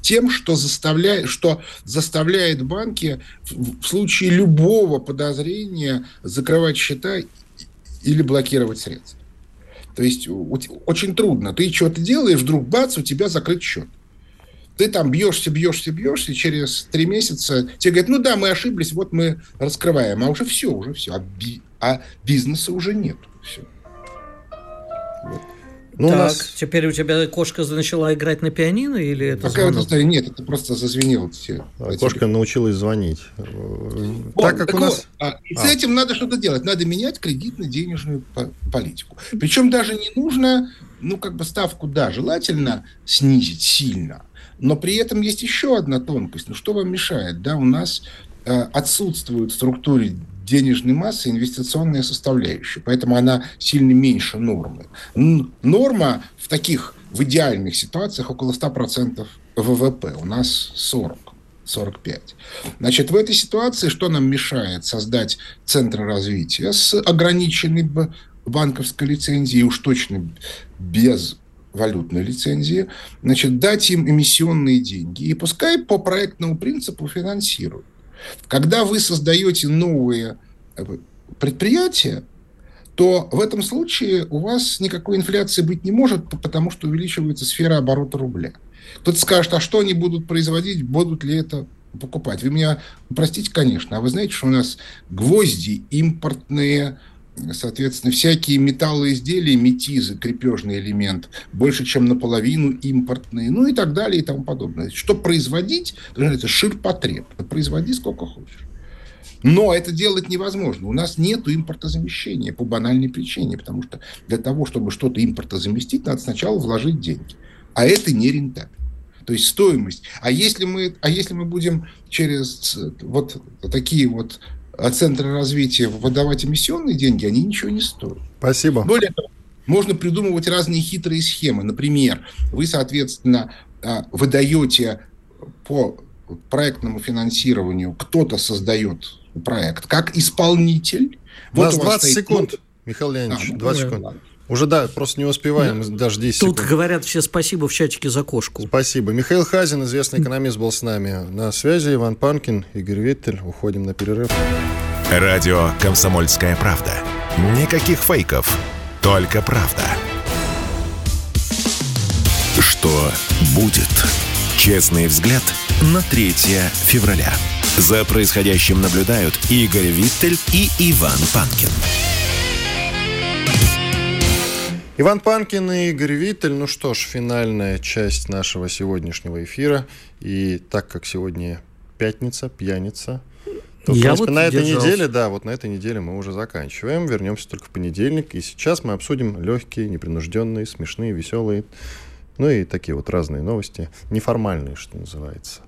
[SPEAKER 5] тем, что заставляет, что заставляет банки в случае любого подозрения закрывать счета или блокировать средства. То есть очень трудно. Ты что-то делаешь, вдруг бац, у тебя закрыт счет. Ты там бьешься, бьешься, бьешься, и через три месяца тебе говорят, ну да, мы ошиблись, вот мы раскрываем. А уже все, уже все. А, би- а бизнеса уже нет. Все.
[SPEAKER 3] Вот. Ну, так, у нас... теперь у тебя кошка начала играть на пианино или это
[SPEAKER 5] Пока звонок? это, нет, это просто зазвенело все.
[SPEAKER 2] А кошка научилась звонить.
[SPEAKER 5] Вот, так как так у нас... Вот, а, и а. с этим надо что-то делать. Надо менять кредитно-денежную политику. Причем даже не нужно, ну, как бы ставку, да, желательно снизить сильно. Но при этом есть еще одна тонкость. Ну, что вам мешает? Да, у нас э, отсутствует в структуре денежной массы инвестиционная составляющая, поэтому она сильно меньше нормы. Норма в таких, в идеальных ситуациях около 100% ВВП, у нас 40. 45. Значит, в этой ситуации что нам мешает создать центры развития с ограниченной банковской лицензией, уж точно без валютной лицензии, значит, дать им эмиссионные деньги и пускай по проектному принципу финансируют. Когда вы создаете новые э, предприятия, то в этом случае у вас никакой инфляции быть не может, потому что увеличивается сфера оборота рубля. Кто-то скажет, а что они будут производить, будут ли это покупать? Вы меня простите, конечно, а вы знаете, что у нас гвозди импортные, соответственно, всякие металлоизделия, метизы, крепежный элемент, больше, чем наполовину импортные, ну и так далее и тому подобное. Что производить, это ширпотреб. Производи сколько хочешь. Но это делать невозможно. У нас нет импортозамещения по банальной причине, потому что для того, чтобы что-то импортозаместить, надо сначала вложить деньги. А это не рентабельно. То есть стоимость. А если мы, а если мы будем через вот такие вот Центра развития выдавать эмиссионные деньги, они ничего не стоят.
[SPEAKER 2] Спасибо.
[SPEAKER 5] Более того, можно придумывать разные хитрые схемы. Например, вы, соответственно, выдаете по проектному финансированию, кто-то создает проект как исполнитель.
[SPEAKER 2] У вот нас у 20 секунд, стоит... Михаил Леонидович, а, 20 ну, секунд. Ладно. Уже да, просто не успеваем, да. даже 10
[SPEAKER 3] Тут
[SPEAKER 2] секунд.
[SPEAKER 3] говорят все спасибо в чатике за кошку.
[SPEAKER 2] Спасибо. Михаил Хазин, известный экономист, был с нами на связи. Иван Панкин, Игорь Виттель. Уходим на перерыв.
[SPEAKER 1] Радио «Комсомольская правда». Никаких фейков, только правда. Что будет? Честный взгляд на 3 февраля. За происходящим наблюдают Игорь Виттель и Иван Панкин.
[SPEAKER 2] Иван Панкин и Игорь Виттель. Ну что ж, финальная часть нашего сегодняшнего эфира. И так как сегодня пятница, пьяница, то, Я в принципе, вот на этой держался. неделе, да, вот на этой неделе мы уже заканчиваем. Вернемся только в понедельник. И сейчас мы обсудим легкие, непринужденные, смешные, веселые, ну и такие вот разные новости, неформальные, что называется.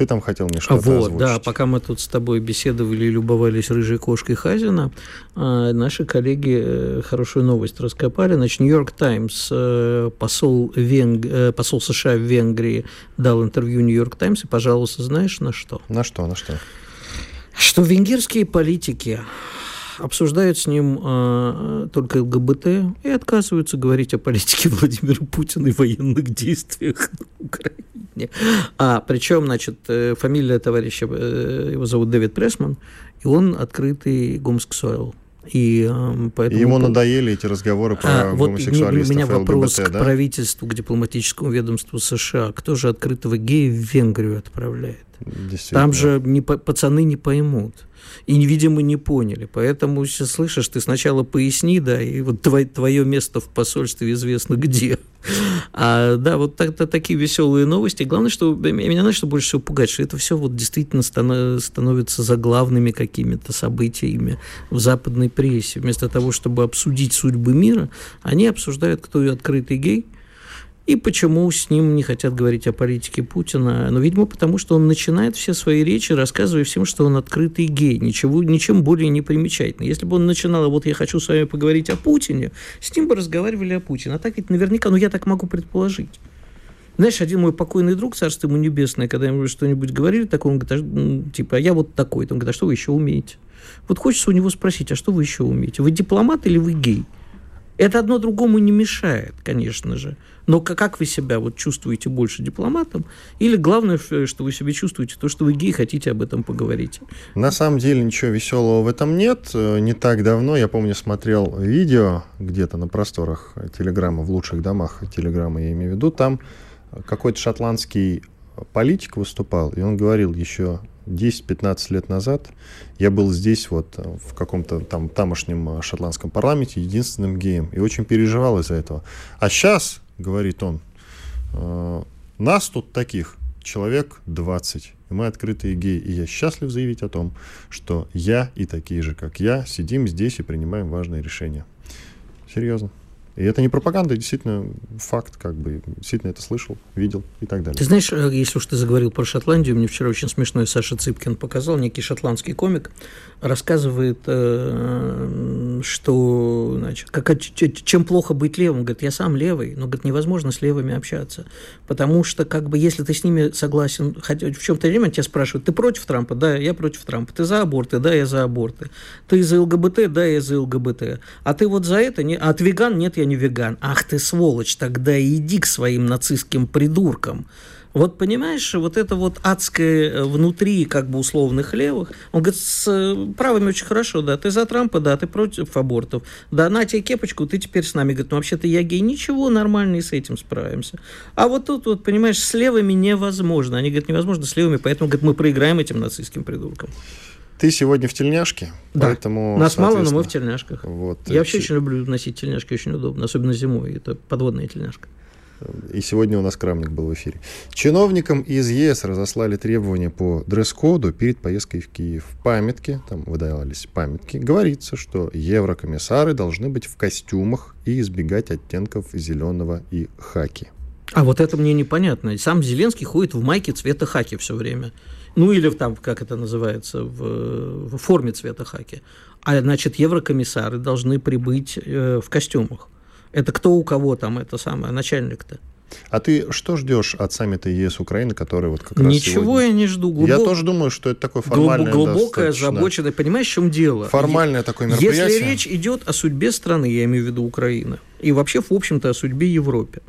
[SPEAKER 2] Ты там хотел мне что-то
[SPEAKER 3] Вот,
[SPEAKER 2] озвучить.
[SPEAKER 3] да, пока мы тут с тобой беседовали и любовались рыжей кошкой Хазина, а, наши коллеги э, хорошую новость раскопали. Значит, Нью-Йорк Таймс, э, посол, Венг... Э, посол США в Венгрии дал интервью Нью-Йорк Таймс и, пожалуйста, знаешь, на что?
[SPEAKER 2] На что, на что?
[SPEAKER 3] Что венгерские политики обсуждают с ним э, только ЛГБТ и отказываются говорить о политике Владимира Путина и военных действиях на Украине. А, причем, значит, э, фамилия товарища, э, его зовут Дэвид Прессман, и он открытый гомосексуал. И,
[SPEAKER 2] э, поэтому... Ему надоели эти разговоры про а, гомосексуалистов
[SPEAKER 3] Вот у меня вопрос ЛГБТ, к да? правительству, к дипломатическому ведомству США. Кто же открытого гея в Венгрию отправляет? Там же не, пацаны не поймут и, видимо, не поняли. Поэтому, слышишь, ты сначала поясни, да, и вот твое, твое место в посольстве известно где. А, да, вот так, так, такие веселые новости. Главное, что меня, знаешь, что больше всего пугать, что это все вот действительно становится заглавными какими-то событиями в западной прессе. Вместо того, чтобы обсудить судьбы мира, они обсуждают, кто открытый гей, и почему с ним не хотят говорить о политике Путина? Ну, видимо, потому что он начинает все свои речи, рассказывая всем, что он открытый гей, ничего, ничем более не примечательный. Если бы он начинал, вот я хочу с вами поговорить о Путине, с ним бы разговаривали о Путине. А так ведь наверняка, ну, я так могу предположить. Знаешь, один мой покойный друг, царство ему небесное, когда ему что-нибудь говорили, такой, он говорит, а, типа, а я вот такой. Он говорит, а что вы еще умеете? Вот хочется у него спросить, а что вы еще умеете? Вы дипломат или вы гей? Это одно другому не мешает, конечно же. Но как вы себя вот чувствуете больше дипломатом? Или главное, что вы себя чувствуете, то, что вы гей, хотите об этом поговорить?
[SPEAKER 2] На самом деле ничего веселого в этом нет. Э, не так давно, я помню, смотрел видео где-то на просторах Телеграма, в лучших домах Телеграма, я имею в виду, там какой-то шотландский политик выступал, и он говорил еще 10-15 лет назад я был здесь вот в каком-то там тамошнем шотландском парламенте единственным геем и очень переживал из-за этого. А сейчас, говорит он, э, нас тут таких человек 20, и мы открытые геи. И я счастлив заявить о том, что я и такие же, как я, сидим здесь и принимаем важные решения. Серьезно. И это не пропаганда, действительно факт, как бы, действительно это слышал, видел и так далее.
[SPEAKER 3] Ты знаешь, э, если уж ты заговорил про Шотландию, мне вчера очень смешной Саша Цыпкин показал, некий шотландский комик, рассказывает, э, что, значит, как, чем плохо быть левым. Говорит, я сам левый, но, говорит, невозможно с левыми общаться, потому что, как бы, если ты с ними согласен, хотя в чем-то время тебя спрашивают, ты против Трампа? Да, я против Трампа. Ты за аборты? Да, я за аборты. Ты за ЛГБТ? Да, я за ЛГБТ. А ты вот за это? Не... А от веган? Нет, я не веган. Ах ты сволочь, тогда иди к своим нацистским придуркам. Вот понимаешь, вот это вот адское э, внутри как бы условных левых, он говорит, с э, правыми очень хорошо, да, ты за Трампа, да, ты против абортов, да, на тебе кепочку, ты теперь с нами, говорит, ну вообще-то я гей, ничего, нормально и с этим справимся. А вот тут вот, понимаешь, с левыми невозможно, они говорят, невозможно с левыми, поэтому, говорит, мы проиграем этим нацистским придуркам.
[SPEAKER 2] Ты сегодня в тельняшке,
[SPEAKER 3] да. поэтому... Нас мало, но мы в тельняшках. Вот, Я вообще очень люблю носить тельняшки, очень удобно, особенно зимой. Это подводная тельняшка.
[SPEAKER 2] И сегодня у нас Крамник был в эфире. Чиновникам из ЕС разослали требования по дресс-коду перед поездкой в Киев. В памятке, там выдавались памятки, говорится, что еврокомиссары должны быть в костюмах и избегать оттенков зеленого и хаки.
[SPEAKER 3] А вот это мне непонятно. Сам Зеленский ходит в майке цвета хаки все время. Ну или там, как это называется, в, в форме цвета хаки. А значит, еврокомиссары должны прибыть э, в костюмах. Это кто у кого там, это самое, начальник-то?
[SPEAKER 2] А ты что ждешь от саммита ЕС Украины, который вот как
[SPEAKER 3] раз Ничего я не жду.
[SPEAKER 2] Глубок... Я тоже думаю, что это такое формальное
[SPEAKER 3] Глубокое, озабоченное. Понимаешь, в чем дело?
[SPEAKER 2] Формальное такое мероприятие.
[SPEAKER 3] Если речь идет о судьбе страны, я имею в виду Украины, и вообще, в общем-то, о судьбе Европы,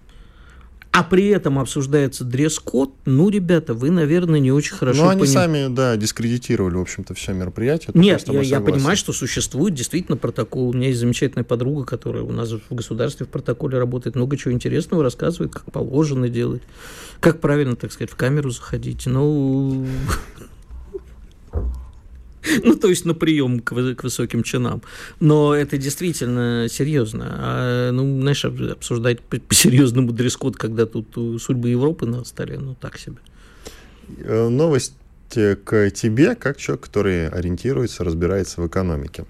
[SPEAKER 3] а при этом обсуждается дресс-код, ну, ребята, вы, наверное, не очень хорошо
[SPEAKER 2] Ну, они поним... сами, да, дискредитировали, в общем-то, все мероприятие.
[SPEAKER 3] Нет, я, я понимаю, что существует действительно протокол. У меня есть замечательная подруга, которая у нас в государстве в протоколе работает, много чего интересного рассказывает, как положено делать, как правильно, так сказать, в камеру заходить. Ну, ну, то есть на прием к, к высоким чинам. Но это действительно серьезно. А, ну, знаешь, обсуждать по-серьезному дресс-код, когда тут судьбы Европы на столе, ну, так себе.
[SPEAKER 2] Э, новость к тебе, как человек, который ориентируется, разбирается в экономике.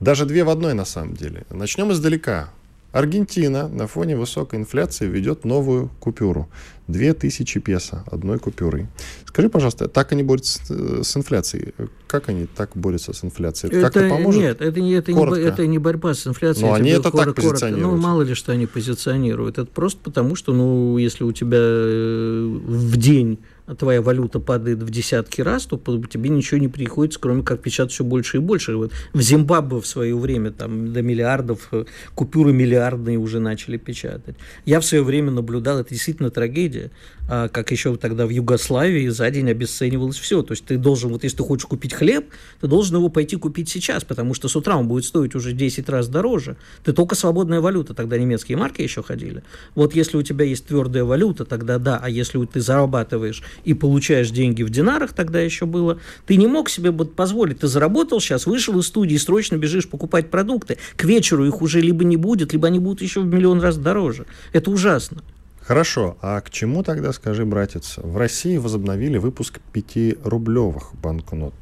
[SPEAKER 2] Даже две в одной, на самом деле. Начнем издалека. Аргентина на фоне высокой инфляции ведет новую купюру. 2000 песо одной купюрой. Скажи, пожалуйста, так они борются с инфляцией? Как они так борются с инфляцией?
[SPEAKER 3] Это, как-то поможет? Нет, это, не, это, не, это не борьба с инфляцией.
[SPEAKER 2] Но они это коротко, так позиционируют.
[SPEAKER 3] Ну, мало ли, что они позиционируют. Это просто потому, что, ну, если у тебя э, в день твоя валюта падает в десятки раз, то тебе ничего не приходится, кроме как печатать все больше и больше. Вот в Зимбабве в свое время там до миллиардов, э, купюры миллиардные уже начали печатать. Я в свое время наблюдал, это действительно трагедия, а, как еще тогда в Югославии за день обесценивалось все. То есть ты должен, вот если ты хочешь купить хлеб, ты должен его пойти купить сейчас, потому что с утра он будет стоить уже 10 раз дороже. Ты только свободная валюта, тогда немецкие марки еще ходили. Вот если у тебя есть твердая валюта, тогда да, а если ты зарабатываешь и получаешь деньги в динарах, тогда еще было, ты не мог себе позволить, ты заработал сейчас, вышел из студии, срочно бежишь покупать продукты, к вечеру их уже либо не будет, либо они будут еще в миллион раз дороже. Это ужасно.
[SPEAKER 2] Хорошо, а к чему тогда, скажи, братец, в России возобновили выпуск 5-рублевых банкнот?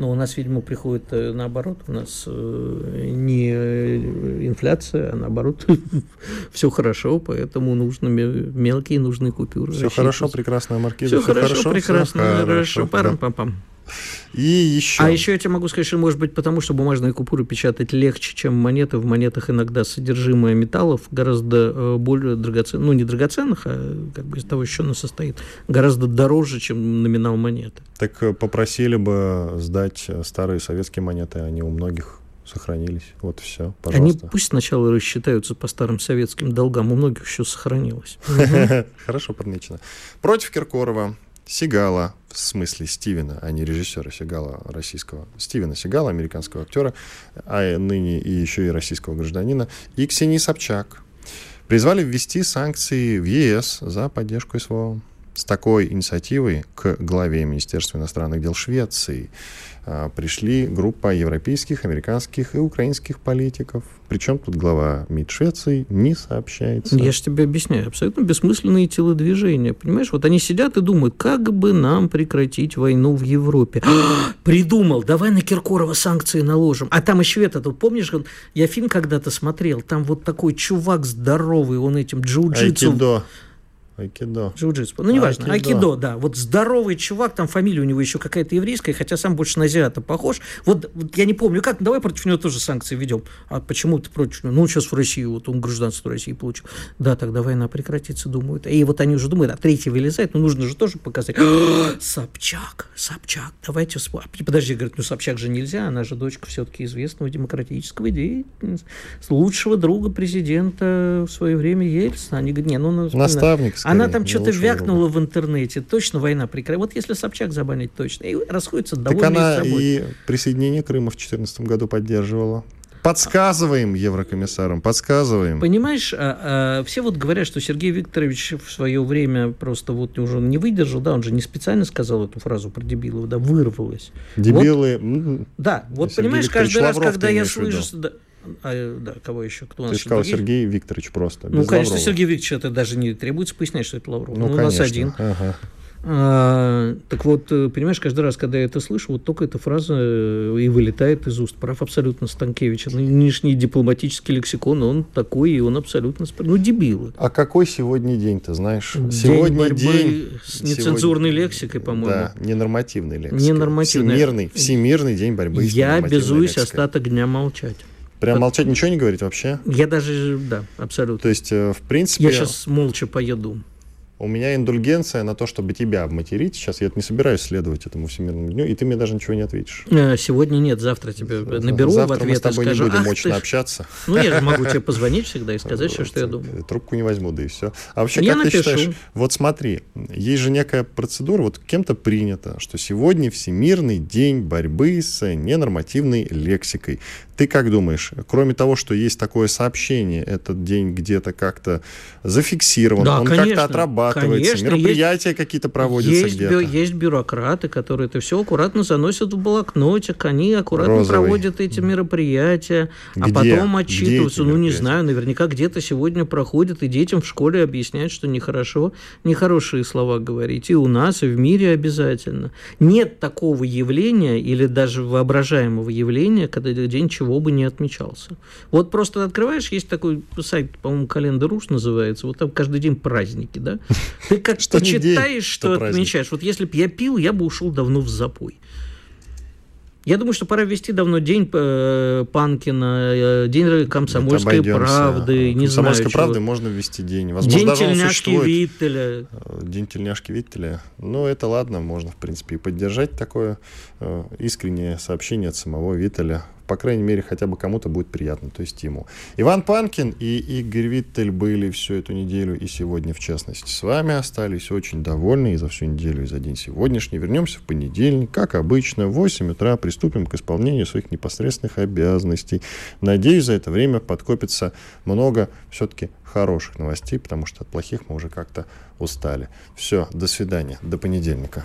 [SPEAKER 3] Ну, у нас, видимо, приходит э, наоборот. У нас э, не э, инфляция, а наоборот все хорошо, поэтому нужно мелкие нужны купюры.
[SPEAKER 2] Все хорошо, прекрасная маркиза.
[SPEAKER 3] Все, все хорошо, хорошо, прекрасно, все хорошо. Парам-пам-пам.
[SPEAKER 2] И еще.
[SPEAKER 3] А еще я тебе могу сказать, что может быть потому, что бумажные купюры печатать легче, чем монеты. В монетах иногда содержимое металлов гораздо более драгоценных, ну не драгоценных, а как бы из того, из чего оно состоит, гораздо дороже, чем номинал монеты.
[SPEAKER 2] Так попросили бы сдать старые советские монеты, они у многих сохранились. Вот все, пожалуйста.
[SPEAKER 3] Они пусть сначала рассчитаются по старым советским долгам, у многих еще сохранилось.
[SPEAKER 2] Хорошо подмечено. Против Киркорова Сигала, в смысле Стивена, а не режиссера Сигала российского, Стивена Сигала, американского актера, а ныне и еще и российского гражданина, и Ксении Собчак призвали ввести санкции в ЕС за поддержку СВО. С такой инициативой к главе Министерства иностранных дел Швеции а, пришли группа европейских, американских и украинских политиков. Причем тут глава МИД Швеции не сообщается.
[SPEAKER 3] Я же тебе объясняю, абсолютно бессмысленные телодвижения. Понимаешь, вот они сидят и думают, как бы нам прекратить войну в Европе. Придумал, давай на Киркорова санкции наложим. А там и швед этот, помнишь, я фильм когда-то смотрел, там вот такой чувак здоровый, он этим джиу-джитсу...
[SPEAKER 2] Айкидо.
[SPEAKER 3] Джиу-джитсу. Ну, неважно. Айкидо. Айкидо, да. Вот здоровый чувак, там фамилия у него еще какая-то еврейская, хотя сам больше на азиата похож. Вот, вот я не помню, как, давай против него тоже санкции ведем. А почему ты против него? Ну, сейчас в России, вот он гражданство России получил. Да, тогда война прекратится, думают. И вот они уже думают, а третий вылезает, ну, нужно же тоже показать. Собчак, Собчак, давайте вспомним. Подожди, говорит, ну, Собчак же нельзя, она же дочка все-таки известного демократического деятеля, лучшего друга президента в свое время Ельцина. Они говорят, не, ну,
[SPEAKER 2] Наставник,
[SPEAKER 3] она там что-то вякнула в интернете. Точно война прекратится. Вот если Собчак забанить, точно. И расходятся довольны
[SPEAKER 2] Так она и присоединение Крыма в 2014 году поддерживала. Подсказываем еврокомиссарам, подсказываем.
[SPEAKER 3] Понимаешь, а, а, все вот говорят, что Сергей Викторович в свое время просто вот уже не выдержал, да, он же не специально сказал эту фразу про дебилов, да, вырвалось.
[SPEAKER 2] Дебилы.
[SPEAKER 3] Вот, да, вот Сергей понимаешь, каждый Лавров, раз, когда я слышу... Да, а, да, кого еще? Кто
[SPEAKER 2] Ты сказал другие? Сергей Викторович просто.
[SPEAKER 3] Ну, конечно, Лаврова. Сергей Викторович, это даже не требуется пояснять, что это Лавров.
[SPEAKER 2] Ну, ну у нас один. Ага.
[SPEAKER 3] А, так вот, э, понимаешь, каждый раз, когда я это слышу, вот только эта фраза э, и вылетает из уст. Прав абсолютно Станкевич. Нынешний дипломатический лексикон, он такой, и он абсолютно... Ну, дебилы.
[SPEAKER 2] А какой сегодня день, ты знаешь?
[SPEAKER 3] День
[SPEAKER 2] сегодня
[SPEAKER 3] борьбы
[SPEAKER 2] день...
[SPEAKER 3] с нецензурной
[SPEAKER 2] сегодня-
[SPEAKER 3] лексикой, по-моему.
[SPEAKER 2] Да, ненормативной лексикой.
[SPEAKER 3] Ненормативной.
[SPEAKER 2] Всемирный, всемирный день борьбы с
[SPEAKER 3] Я обязуюсь
[SPEAKER 2] лексикой.
[SPEAKER 3] остаток дня молчать.
[SPEAKER 2] Прям молчать, ничего не говорить вообще?
[SPEAKER 3] Я даже, да, абсолютно.
[SPEAKER 2] То есть, э, в принципе,
[SPEAKER 3] Я сейчас молча поеду.
[SPEAKER 2] У меня индульгенция на то, чтобы тебя обматерить. Сейчас я это не собираюсь следовать этому всемирному дню, и ты мне даже ничего не ответишь.
[SPEAKER 3] Э, Сегодня нет, завтра тебе наберу
[SPEAKER 2] Завтра
[SPEAKER 3] в ответ
[SPEAKER 2] мы с тобой
[SPEAKER 3] и скажу,
[SPEAKER 2] не будем
[SPEAKER 3] «Ах
[SPEAKER 2] очно
[SPEAKER 3] ты ж».
[SPEAKER 2] общаться.
[SPEAKER 3] Ну, я же могу тебе позвонить всегда и сказать все, что я думаю.
[SPEAKER 2] Трубку не возьму, да и все. А вообще,
[SPEAKER 3] Я
[SPEAKER 2] как
[SPEAKER 3] напишу.
[SPEAKER 2] ты считаешь, вот смотри, есть же некая процедура, вот кем-то принято, что сегодня Всемирный день борьбы с ненормативной лексикой. Ты как думаешь, кроме того, что есть такое сообщение, этот день где-то как-то зафиксирован,
[SPEAKER 3] Да,
[SPEAKER 2] он как-то отрабатывается,
[SPEAKER 3] конечно,
[SPEAKER 2] мероприятия какие-то проводятся
[SPEAKER 3] Есть,
[SPEAKER 2] где-то?
[SPEAKER 3] есть бюрократы, которые это все аккуратно заносят в блокнотик, они аккуратно
[SPEAKER 2] Розовый.
[SPEAKER 3] проводят эти мероприятия, а
[SPEAKER 2] Где?
[SPEAKER 3] потом
[SPEAKER 2] Где
[SPEAKER 3] отчитываются. Ну, не знаю, наверняка где-то сегодня проходят, и детям в школе объясняют, что нехорошо, нехорошие слова говорить. И у нас, и в мире обязательно. Нет такого явления, или даже воображаемого явления, когда день чего бы не отмечался. Вот просто открываешь, есть такой сайт, по-моему, календарь.рус называется, вот там каждый день праздники, да? Ты как
[SPEAKER 2] Что не день,
[SPEAKER 3] почитаешь,
[SPEAKER 2] что
[SPEAKER 3] отмечаешь. Вот если бы я пил, я бы ушел давно в запой. Я думаю, что пора ввести давно день э, Панкина, э, день комсомольской правды, не знаю
[SPEAKER 2] Комсомольской
[SPEAKER 3] чего.
[SPEAKER 2] правды можно ввести день. Возможно,
[SPEAKER 3] День
[SPEAKER 2] даже
[SPEAKER 3] тельняшки. Виттеля.
[SPEAKER 2] Э, День тельняшки Виттеля. Ну, это ладно, можно, в принципе, и поддержать такое искреннее сообщение от самого Виттеля. По крайней мере, хотя бы кому-то будет приятно, то есть ему. Иван Панкин и Игорь Виттель были всю эту неделю и сегодня, в частности, с вами остались очень довольны и за всю неделю, и за день сегодняшний. Вернемся в понедельник, как обычно, в 8 утра приступим к исполнению своих непосредственных обязанностей. Надеюсь, за это время подкопится много все-таки хороших новостей, потому что от плохих мы уже как-то устали. Все, до свидания, до понедельника.